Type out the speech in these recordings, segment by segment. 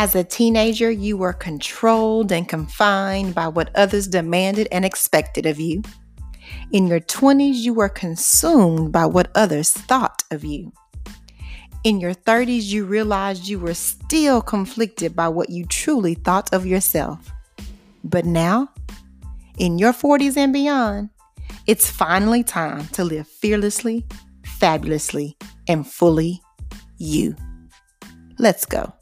As a teenager, you were controlled and confined by what others demanded and expected of you. In your 20s, you were consumed by what others thought of you. In your 30s, you realized you were still conflicted by what you truly thought of yourself. But now, in your 40s and beyond, it's finally time to live fearlessly, fabulously, and fully you. Let's go.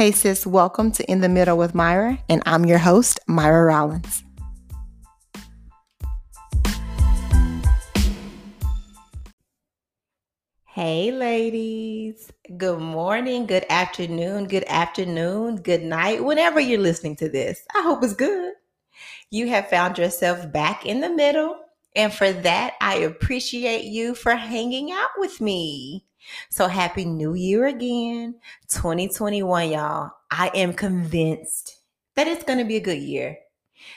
Hey, sis, welcome to In the Middle with Myra, and I'm your host, Myra Rollins. Hey, ladies. Good morning, good afternoon, good afternoon, good night, whenever you're listening to this. I hope it's good. You have found yourself back in the middle, and for that, I appreciate you for hanging out with me. So, Happy New Year again, 2021, y'all. I am convinced that it's going to be a good year.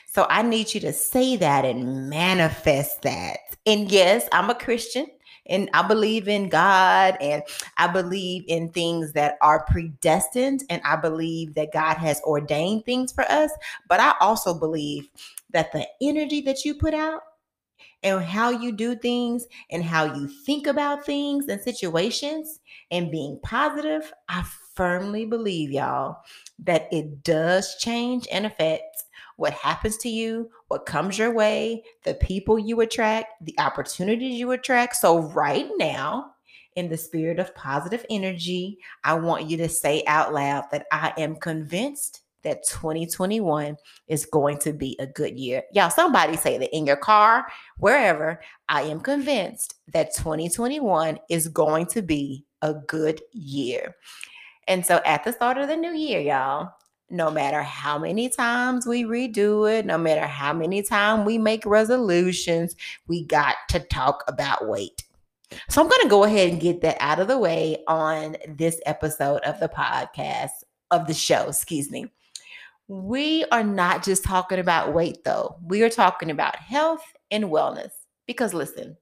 So, I need you to say that and manifest that. And yes, I'm a Christian and I believe in God and I believe in things that are predestined and I believe that God has ordained things for us. But I also believe that the energy that you put out and how you do things and how you think about things and situations and being positive, I firmly believe, y'all, that it does change and affect what happens to you, what comes your way, the people you attract, the opportunities you attract. So, right now, in the spirit of positive energy, I want you to say out loud that I am convinced that 2021 is going to be a good year. Y'all, somebody say that in your car, wherever, I am convinced that 2021 is going to be a good year. And so at the start of the new year, y'all, no matter how many times we redo it, no matter how many times we make resolutions, we got to talk about weight. So I'm going to go ahead and get that out of the way on this episode of the podcast, of the show, excuse me. We are not just talking about weight, though. We are talking about health and wellness. Because listen,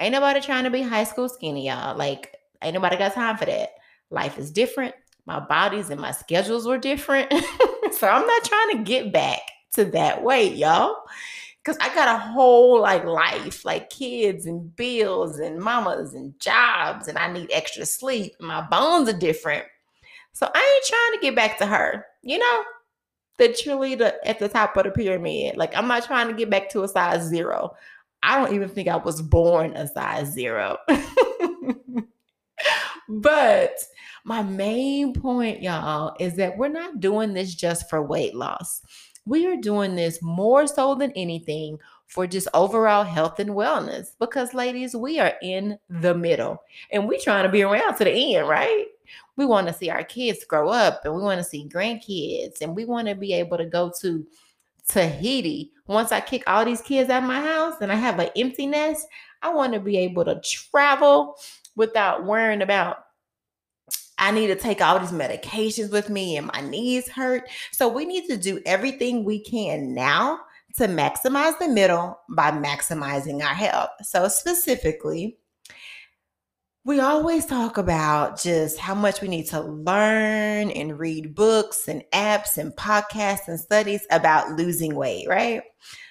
ain't nobody trying to be high school skinny, y'all. Like, ain't nobody got time for that. Life is different my bodies and my schedules were different. so I'm not trying to get back to that weight, y'all. Cause I got a whole like life, like kids and bills and mamas and jobs, and I need extra sleep. My bones are different. So I ain't trying to get back to her, you know, the cheerleader at the top of the pyramid. Like I'm not trying to get back to a size zero. I don't even think I was born a size zero. but my main point, y'all, is that we're not doing this just for weight loss. We are doing this more so than anything for just overall health and wellness because ladies we are in the middle and we're trying to be around to the end right we want to see our kids grow up and we want to see grandkids and we want to be able to go to tahiti once i kick all these kids out of my house and i have an empty nest i want to be able to travel without worrying about I need to take all these medications with me and my knees hurt. So we need to do everything we can now to maximize the middle by maximizing our health. So specifically, we always talk about just how much we need to learn and read books and apps and podcasts and studies about losing weight, right?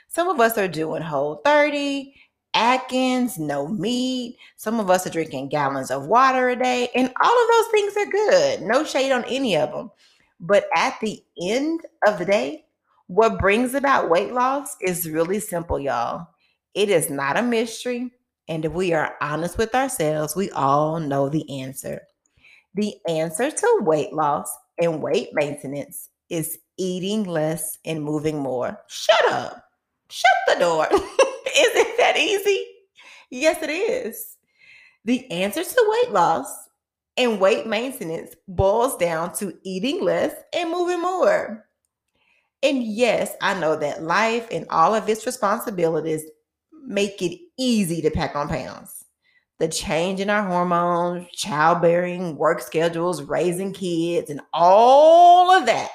Some of us are doing Whole30, Atkins, no meat. Some of us are drinking gallons of water a day, and all of those things are good. No shade on any of them. But at the end of the day, what brings about weight loss is really simple, y'all. It is not a mystery. And if we are honest with ourselves, we all know the answer. The answer to weight loss and weight maintenance is eating less and moving more. Shut up. Shut the door. Is it that easy? Yes, it is. The answer to weight loss and weight maintenance boils down to eating less and moving more. And yes, I know that life and all of its responsibilities make it easy to pack on pounds. The change in our hormones, childbearing, work schedules, raising kids, and all of that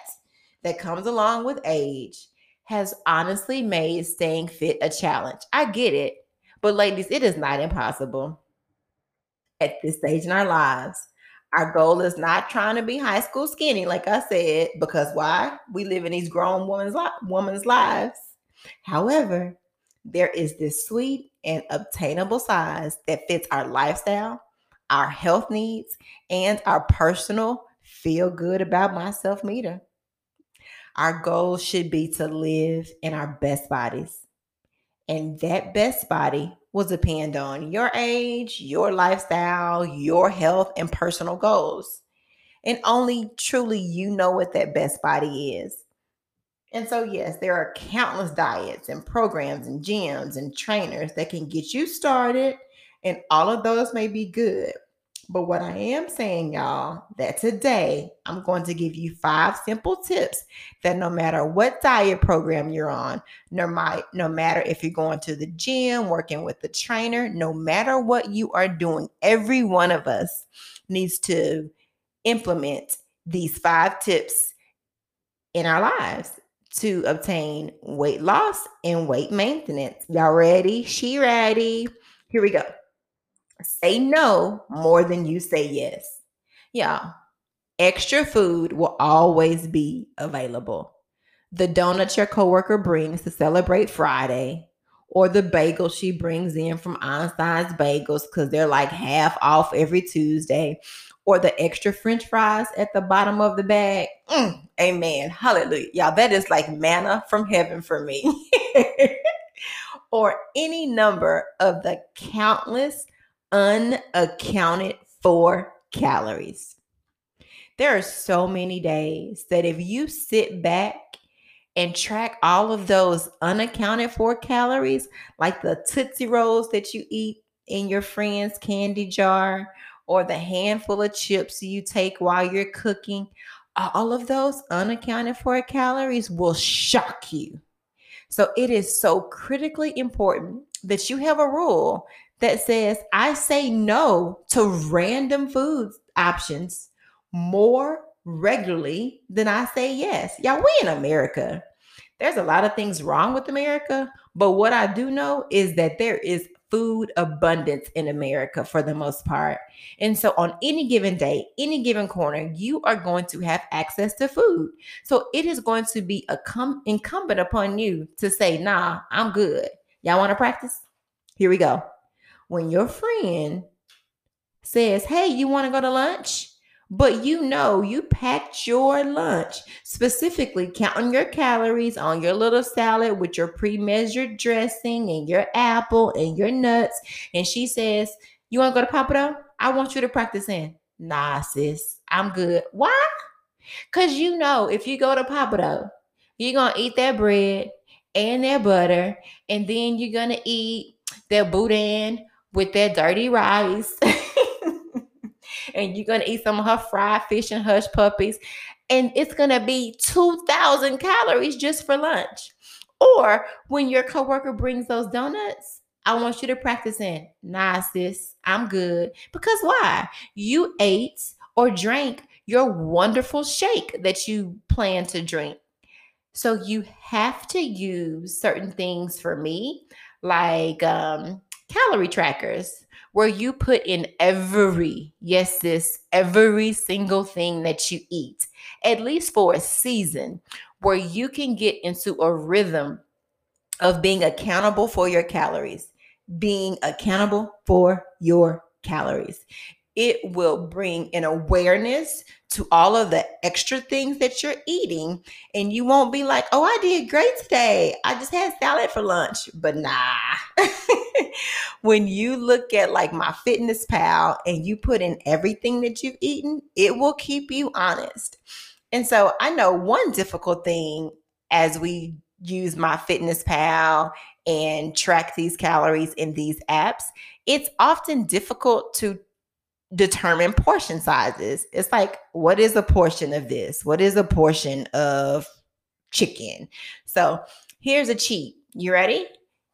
that comes along with age has honestly made staying fit a challenge. I get it. But ladies, it is not impossible. At this stage in our lives, Our goal is not trying to be high school skinny, like I said, because why? We live in these grown woman's li- lives. However, there is this sweet and obtainable size that fits our lifestyle, our health needs, and our personal feel good about myself meter. Our goal should be to live in our best bodies. And that best body will depend on your age, your lifestyle, your health, and personal goals. And only truly you know what that best body is. And so, yes, there are countless diets and programs and gyms and trainers that can get you started, and all of those may be good. But what I am saying, y'all, that today I'm going to give you five simple tips that no matter what diet program you're on, no, my, no matter if you're going to the gym, working with the trainer, no matter what you are doing, every one of us needs to implement these five tips in our lives to obtain weight loss and weight maintenance. Y'all ready? She ready? Here we go. Say no more than you say yes. Y'all, extra food will always be available. The donut your coworker brings to celebrate Friday, or the bagel she brings in from Einstein's Bagels because they're like half off every Tuesday, or the extra french fries at the bottom of the bag. Mm, amen. Hallelujah. Y'all, that is like manna from heaven for me. or any number of the countless unaccounted for calories. There are so many days that if you sit back and track all of those unaccounted for calories, like the Tootsie Rolls that you eat in your friend's candy jar, or the handful of chips you take while you're cooking, all of those unaccounted for calories will shock you. So it is so critically important that you have a rule that says, I say no to random food options more regularly than I say yes. Y'all, we in America. There's a lot of things wrong with America, but what I do know is that there is food abundance in America for the most part. And so on any given day, any given corner, you are going to have access to food. So it is going to be a com- incumbent upon you to say, nah, I'm good. Y'all want to practice? Here we go. When your friend says, hey, you want to go to lunch? But you know you packed your lunch specifically counting your calories on your little salad with your pre-measured dressing and your apple and your nuts. And she says you want to go to Papa Pappadeaux i want you to practice in. Nah sis i'm good. Why? Because you know if you go to Papa Pappadeaux you're gonna eat that bread and that butter and then you're gonna eat that boudin with that dirty rice and you're gonna eat some of her fried fish and hush puppies, and it's gonna be 2,000 calories just for lunch. Or when your coworker brings those donuts, I want you to practice in, nah, sis, I'm good. Because why? You ate or drank your wonderful shake that you plan to drink. So you have to use certain things for me, like um, calorie trackers where you put in every, yes, this, every single thing that you eat, at least for a season, where you can get into a rhythm of being accountable for your calories, being accountable for your calories it will bring an awareness to all of the extra things that you're eating. And you won't be like, oh, I did great today. I just had salad for lunch. But nah. when you look at like my fitness pal and you put in everything that you've eaten, it will keep you honest. And so I know one difficult thing as we use MyFitnessPal and track these calories in these apps, it's often difficult to determine portion sizes. It's like, what is a portion of this? What is a portion of chicken? So here's a cheat. You ready?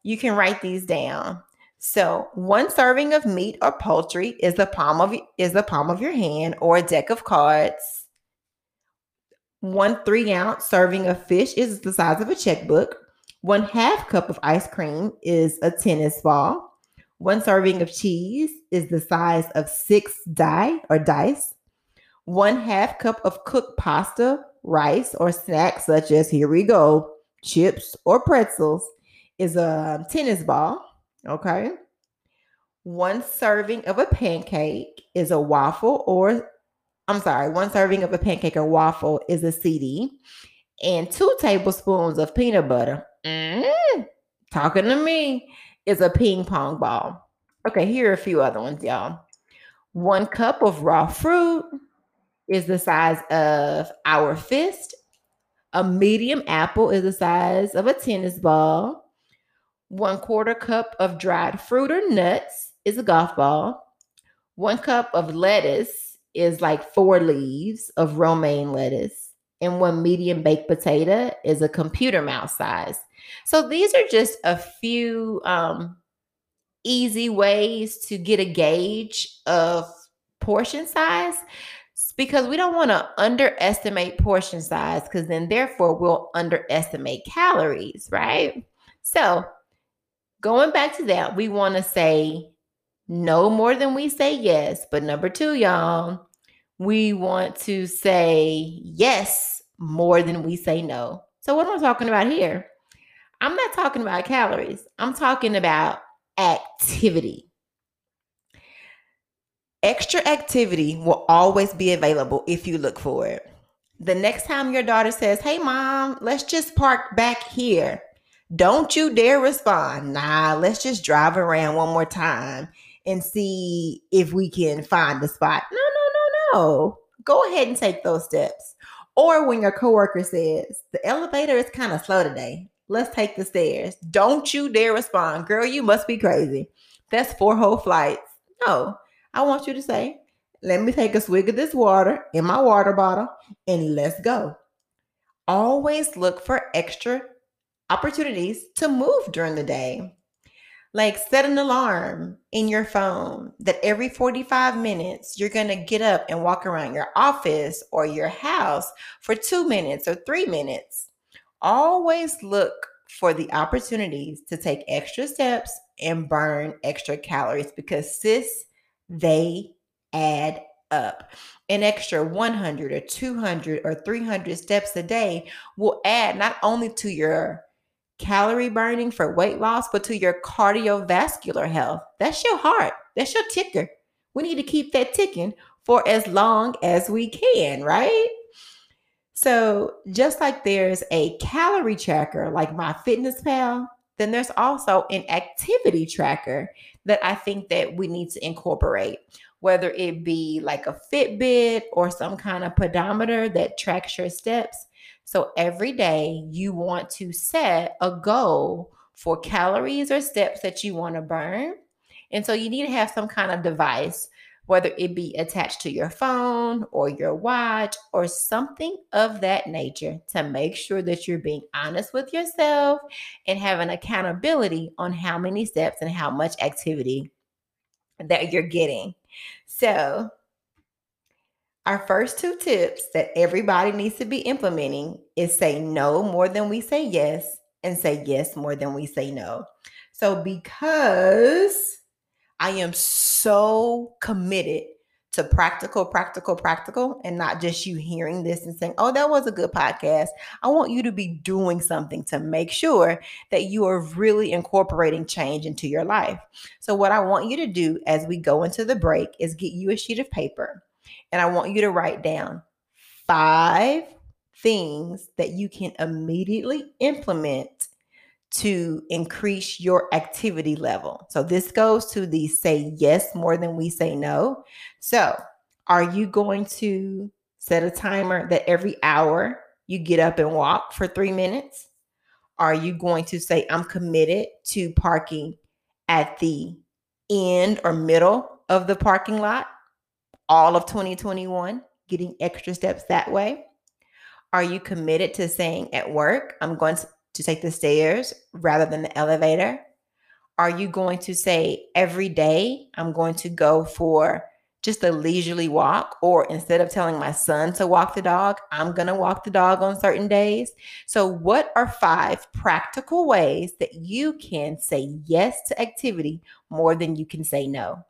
You can write these down. So one serving of meat or poultry is the palm of is the palm of your hand or a deck of cards. One three ounce serving of fish is the size of a checkbook. One half cup of ice cream is a tennis ball. One serving of cheese is the size of six die or dice. one half cup of cooked pasta, rice, or snacks such as here we go, chips or pretzels is a tennis ball. Okay. One serving of a pancake is a waffle or I'm sorry, one serving of a pancake or waffle is a CD, and two tablespoons of peanut butter. Mm, talking to me is a ping pong ball. Okay, here are a few other ones, y'all. One cup of raw fruit is the size of our fist. A medium apple is the size of a tennis ball. One quarter cup of dried fruit or nuts is a golf ball. One cup of lettuce is like four leaves of romaine lettuce. And one medium baked potato is a computer mouse size. So these are just a few um, easy ways to get a gauge of portion size because we don't want to underestimate portion size because then therefore we'll underestimate calories, right? So, going back to that, we want to say no more than we say yes. But number 2, y'all, we want to say yes more than we say no. So, what am I talking about here? I'm not talking about calories. I'm talking about activity. Extra activity will always be available if you look for it. The next time your daughter says, Hey, mom, let's just park back here, don't you dare respond. Nah, let's just drive around one more time and see if we can find the spot. No, no, no, no. Go ahead and take those steps. Or when your coworker says, The elevator is kind of slow today, let's take the stairs. Don't you dare respond. Girl, you must be crazy. That's four whole flights. No I want you to say, let me take a swig of this water in my water bottle and let's go. Always look for extra opportunities to move during the day. Like set an alarm in your phone that every 45 minutes you're going to get up and walk around your office or your house for two minutes or three minutes. Always look for the opportunities to take extra steps and burn extra calories because, sis, they add up. An extra 100 or 200 or 300 steps a day will add not only to your calorie burning for weight loss, but to your cardiovascular health. That's your heart, that's your ticker. We need to keep that ticking for as long as we can, right? So, just like there's a calorie tracker like MyFitnessPal, then there's also an activity tracker that I think that we need to incorporate, whether it be like a Fitbit or some kind of pedometer that tracks your steps. So every day you want to set a goal for calories or steps that you want to burn. And so you need to have some kind of device whether it be attached to your phone or your watch or something of that nature to make sure that you're being honest with yourself and having accountability on how many steps and how much activity that you're getting. So, our first two tips that everybody needs to be implementing is say no more than we say yes and say yes more than we say no. So, because I am so committed to practical, practical, practical, and not just you hearing this and saying, oh, that was a good podcast. I want you to be doing something to make sure that you are really incorporating change into your life. So, what I want you to do as we go into the break is get you a sheet of paper, and I want you to write down five things that you can immediately implement to increase your activity level. So this goes to the say yes more than we say no. So, are you going to set a timer that every hour you get up and walk for 3 minutes? Are you going to say I'm committed to parking at the end or middle of the parking lot all of 2021, getting extra steps that way? Are you committed to saying at work, I'm going to to take the stairs rather than the elevator? Are you going to say every day I'm going to go for just a leisurely walk? Or instead of telling my son to walk the dog, I'm going to walk the dog on certain days? So, what are five practical ways that you can say yes to activity more than you can say no?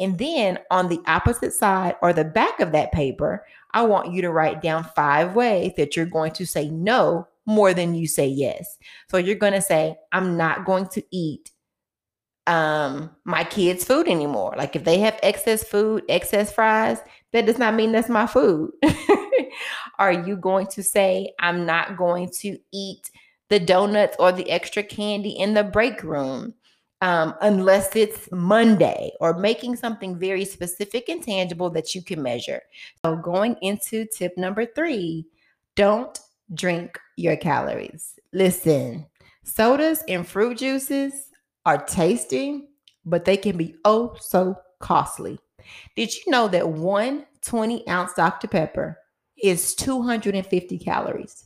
And then on the opposite side or the back of that paper, I want you to write down five ways that you're going to say no more than you say yes. So you're going to say, I'm not going to eat um my kids food anymore like if they have excess food excess fries that does not mean that's my food are you going to say i'm not going to eat the donuts or the extra candy in the break room um, unless it's Monday or making something very specific and tangible that you can measure. So, going into tip number three, don't drink your calories. Listen, sodas and fruit juices are tasty, but they can be oh so costly. Did you know that one 20 ounce Dr. Pepper is 250 calories?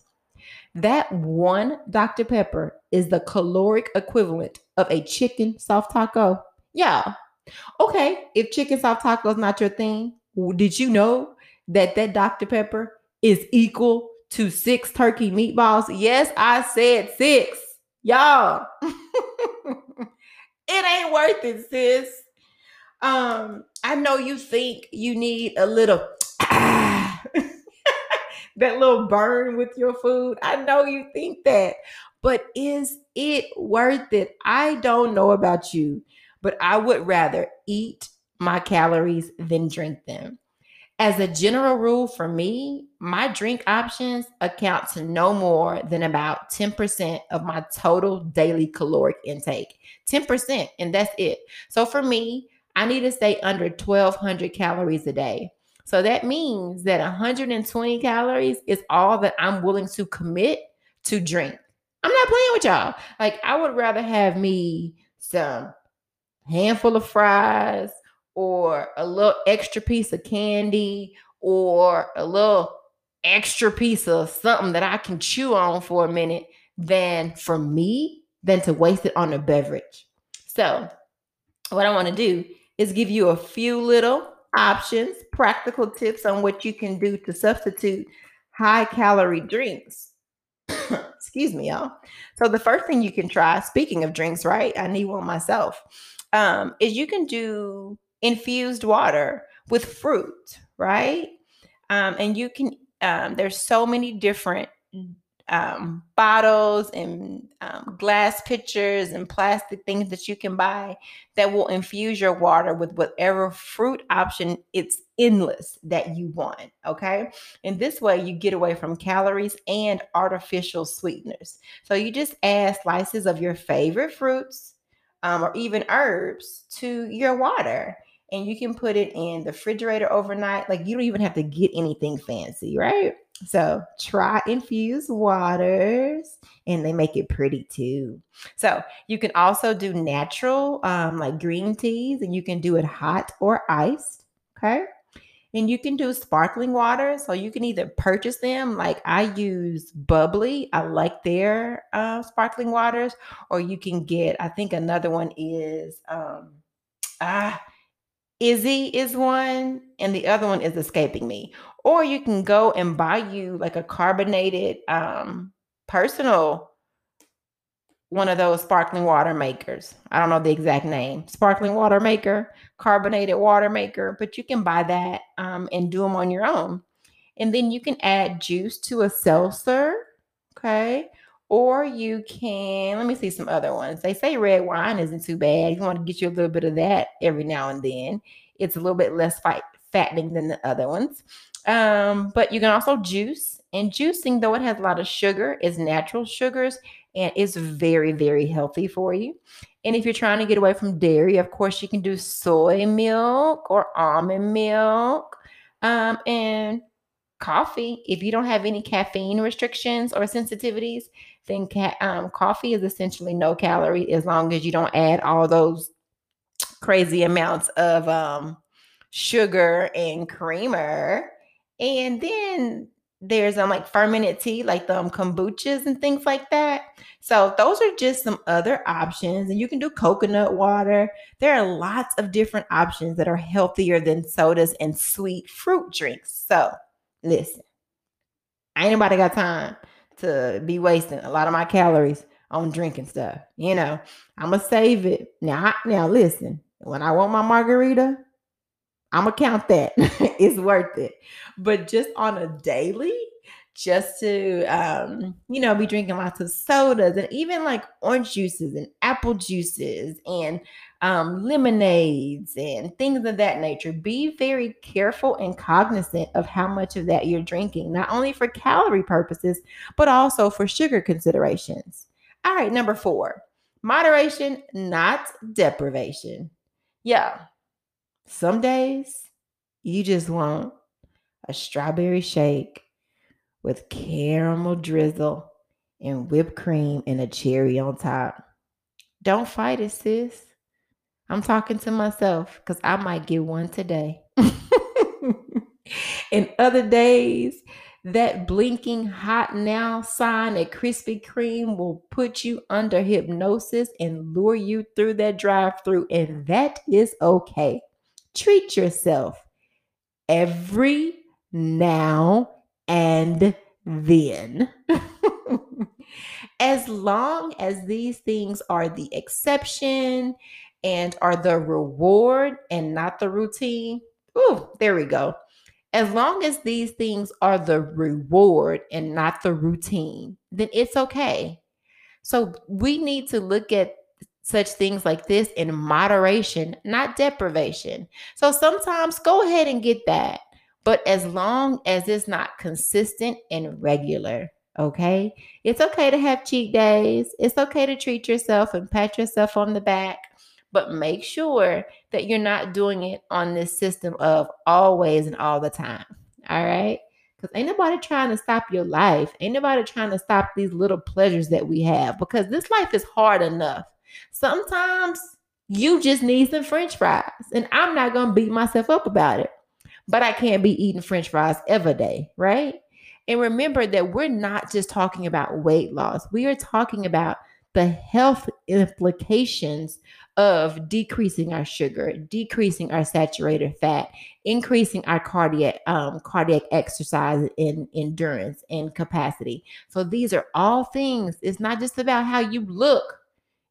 That one Dr. Pepper is the caloric equivalent of a chicken soft taco. Yeah. Okay, if chicken soft taco is not your thing, did you know that that Dr. Pepper is equal to six turkey meatballs? Yes, I said six. Y'all. it ain't worth it, sis. Um, I know you think you need a little that little burn with your food. I know you think that, but is it worth it? I don't know about you, but I would rather eat my calories than drink them. As a general rule for me, my drink options account to no more than about 10% of my total daily caloric intake. 10%, and that's it. So for me, I need to stay under 1200 calories a day. So that means that 120 calories is all that I'm willing to commit to drink. I'm not playing with y'all. Like I would rather have me some handful of fries or a little extra piece of candy or a little extra piece of something that I can chew on for a minute than for me than to waste it on a beverage. So, what I want to do is give you a few little options, practical tips on what you can do to substitute high calorie drinks. Excuse me, y'all. So, the first thing you can try, speaking of drinks, right? I need one myself, um, is you can do infused water with fruit, right? Um, and you can, um, there's so many different um, bottles and um, glass pitchers and plastic things that you can buy that will infuse your water with whatever fruit option it's endless that you want. Okay. And this way you get away from calories and artificial sweeteners. So you just add slices of your favorite fruits um, or even herbs to your water. And you can put it in the refrigerator overnight. Like you don't even have to get anything fancy, right? So try infused waters and they make it pretty too. So you can also do natural, um, like green teas, and you can do it hot or iced. Okay. And you can do sparkling water. So you can either purchase them, like I use bubly. I like their uh, sparkling waters, or you can get, I think another one is um ah Izze is one, and the other one is escaping me. Or you can go and buy you like a carbonated um personal one of those sparkling water makers. I don't know the exact name. Sparkling water maker, carbonated water maker, but you can buy that um, and do them on your own. And then you can add juice to a seltzer. Okay. Or you can, let me see some other ones. They say red wine isn't too bad. You want to get you a little bit of that every now and then. It's a little bit less fight, fattening than the other ones. Um, but you can also juice. And juicing, though it has a lot of sugar, is natural sugars and it's very, very healthy for you. And if you're trying to get away from dairy, of course, you can do soy milk or almond milk. Um, and coffee, if you don't have any caffeine restrictions or sensitivities, then ca- um, coffee is essentially no calorie as long as you don't add all those crazy amounts of um, sugar and creamer. And then there's um like fermented tea, like the um, kombuchas and things like that. So those are just some other options, and you can do coconut water. There are lots of different options that are healthier than sodas and sweet fruit drinks. So listen, ain't nobody got time to be wasting a lot of my calories on drinking stuff. You know, I'm gonna save it now. Now listen, when I want my margarita, I'm gonna count that. it's worth it. But just on a daily, just to um, you know, be drinking lots of sodas and even like orange juices and apple juices and um, lemonades and things of that nature. Be very careful and cognizant of how much of that you're drinking, not only for calorie purposes, but also for sugar considerations. All right, number four moderation, not deprivation. Yeah, some days you just want a strawberry shake with caramel drizzle and whipped cream and a cherry on top. Don't fight it, sis. I'm talking to myself because I might get one today. and other days, that blinking hot now sign at Krispy Kreme will put you under hypnosis and lure you through that drive through, and that is okay. Treat yourself every now and then. as long as these things are the exception and are the reward and not the routine. Ooh, there we go. As long as these things are the reward and not the routine, then it's okay. So we need to look at such things like this in moderation, not deprivation. So sometimes go ahead and get that, but as long as it's not consistent and regular, okay? It's okay to have cheat days. It's okay to treat yourself and pat yourself on the back but make sure that you're not doing it on this system of always and all the time. All right. Because ain't nobody trying to stop your life. Ain't nobody trying to stop these little pleasures that we have because this life is hard enough. Sometimes you just need some french fries. And I'm not going to beat myself up about it. But I can't be eating french fries every day, right? And remember that we're not just talking about weight loss, we are talking about the health implications of decreasing our sugar, decreasing our saturated fat, increasing our cardiac um, cardiac exercise and endurance and capacity. So these are all things. It's not just about how you look.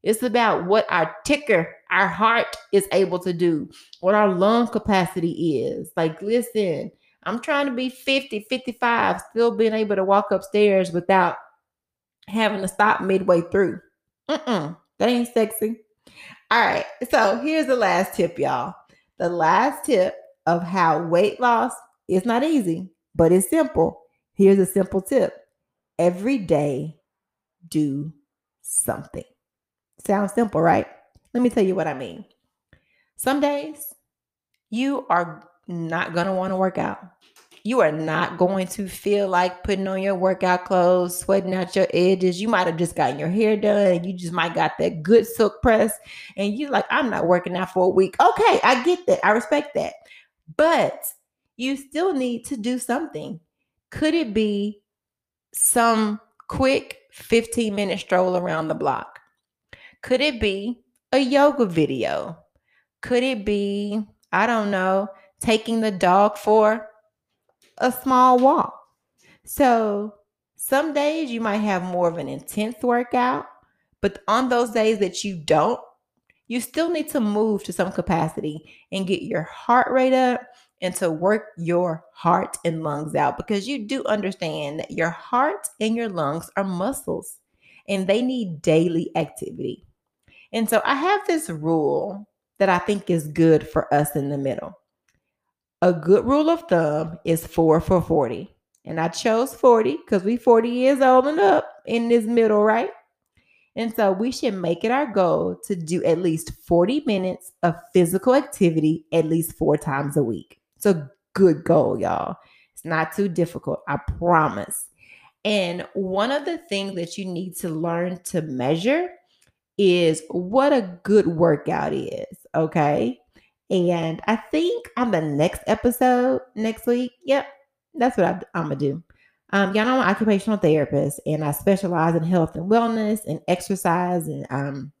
It's about what our ticker, our heart is able to do, what our lung capacity is. Like, listen, I'm trying to be 50, 55, still being able to walk upstairs without having to stop midway through. Mm-mm, that ain't sexy. All right. So here's the last tip, y'all. The last tip of how weight loss is not easy, but it's simple. Here's a simple tip every day, do something. Sounds simple, right? Let me tell you what I mean. Some days you are not going to want to work out you are not going to feel like putting on your workout clothes, sweating out your edges. You might have just gotten your hair done. You just might got that good silk press, and you're like, I'm not working out for a week. Okay, I get that. I respect that. But you still need to do something. Could it be some quick 15 minute stroll around the block? Could it be a yoga video? Could it be, I don't know, taking the dog for a small walk. So some days you might have more of an intense workout, but on those days that you don't, you still need to move to some capacity and get your heart rate up and to work your heart and lungs out because you do understand that your heart and your lungs are muscles and they need daily activity. And so I have this rule that I think is good for us in the middle a good rule of thumb is four for 40. And I chose 40 because we 40 years old and up in this middle, right? And so we should make it our goal to do at least 40 minutes of physical activity at least four times a week. It's a good goal, y'all. It's not too difficult, I promise. And one of the things that you need to learn to measure is what a good workout is, okay? And I think on the next episode next week, yep, that's what I, am gonna do. Um, y'all know I'm an occupational therapist, and I specialize in health and wellness and exercise and um,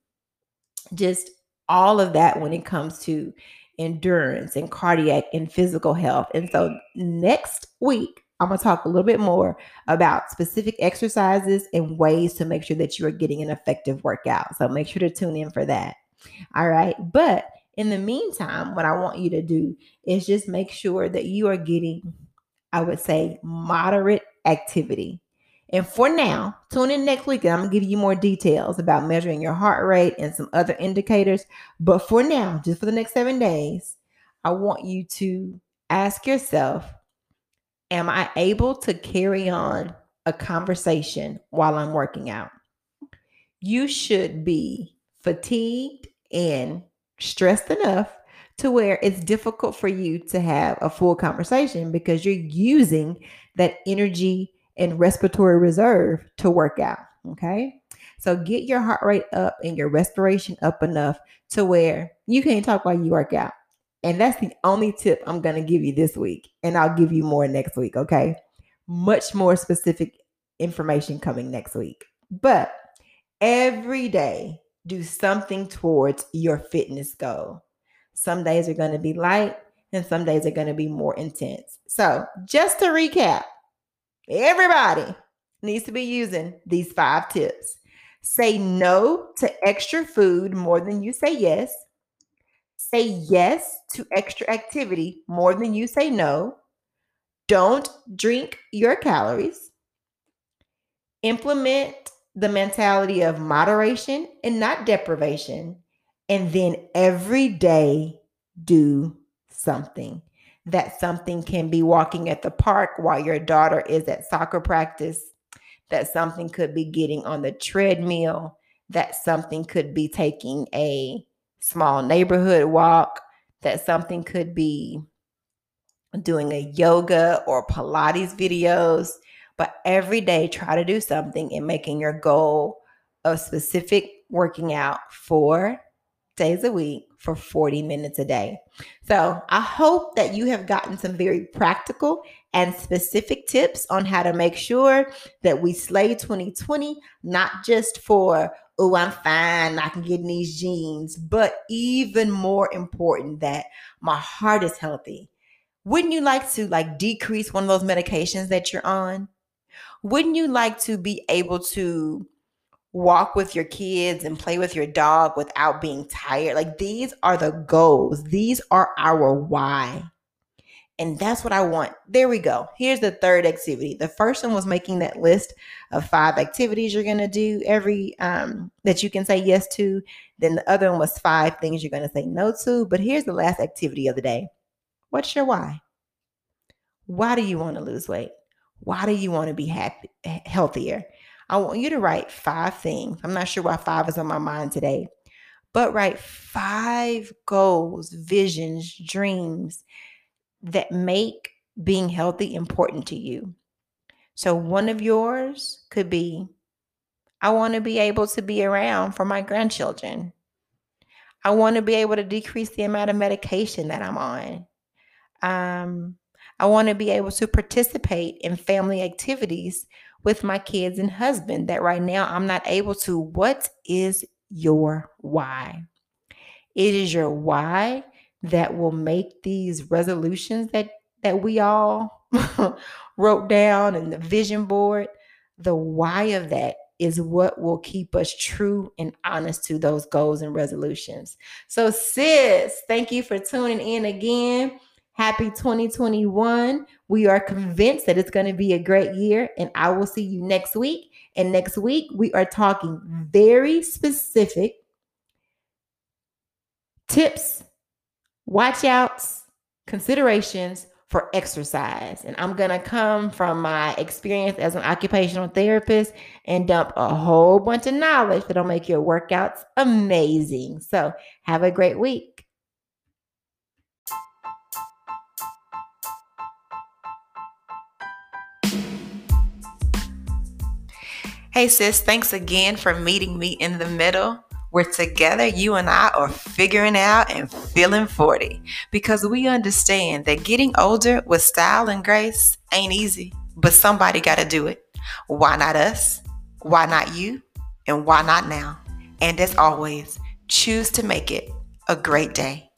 just all of that when it comes to endurance and cardiac and physical health. And so next week, I'm going to talk a little bit more about specific exercises and ways to make sure that you are getting an effective workout. So make sure to tune in for that. All right. But In the meantime, what I want you to do is just make sure that you are getting, I would say, moderate activity. And for now, tune in next week and I'm gonna give you more details about measuring your heart rate and some other indicators. But for now, just for the next seven days, I want you to ask yourself Am I able to carry on a conversation while I'm working out? You should be fatigued and stressed enough to where it's difficult for you to have a full conversation because you're using that energy and respiratory reserve to work out. Okay. So get your heart rate up and your respiration up enough to where you can't talk while you work out. And that's the only tip I'm going to give you this week. And I'll give you more next week. Okay. Much more specific information coming next week. But every day, do something towards your fitness goal. Some days are going to be light and some days are going to be more intense. So, just to recap, everybody needs to be using these five tips. Say no to extra food more than you say yes. Say yes to extra activity more than you say no. Don't drink your calories. Implement the mentality of moderation and not deprivation. And then every day do something. That something can be walking at the park while your daughter is at soccer practice. That something could be getting on the treadmill. That something could be taking a small neighborhood walk. That something could be doing a yoga or Pilates videos but every day, try to do something in making your goal of specific working out four days a week for 40 minutes a day. So I hope that you have gotten some very practical and specific tips on how to make sure that we slay 2020, not just for, oh, I'm fine, I can get in these jeans, but even more important that my heart is healthy. Wouldn't you like to like decrease one of those medications that you're on? Wouldn't you like to be able to walk with your kids and play with your dog without being tired? Like these are the goals, these are our why. And that's what I want. There we go. Here's the third activity. The first one was making that list of five activities you're going to do every um that you can say yes to. Then the other one was five things you're going to say no to. But here's the last activity of the day. What's your why? Why do you want to lose weight? Why do you want to be happy, healthier? I want you to write five things. I'm not sure why five is on my mind today, but write five goals, visions, dreams that make being healthy important to you. So, one of yours could be I want to be able to be around for my grandchildren. I want to be able to decrease the amount of medication that I'm on. Um, I want to be able to participate in family activities with my kids and husband that right now I'm not able to. What is your why? It is your why that will make these resolutions that that we all wrote down in the vision board. The why of that is what will keep us true and honest to those goals and resolutions. So, sis, thank you for tuning in again. Happy 2021. We are convinced that it's going to be a great year, and I will see you next week. And next week, we are talking very specific tips, watch outs, considerations for exercise. And I'm going to come from my experience as an occupational therapist and dump a whole bunch of knowledge that'll make your workouts amazing. So, have a great week. Hey, sis, thanks again for meeting me in the middle. We're together, you and I are figuring out and feeling 40 because we understand that getting older with style and grace ain't easy, but somebody got to do it. Why not us? Why not you? And why not now? And as always, choose to make it a great day.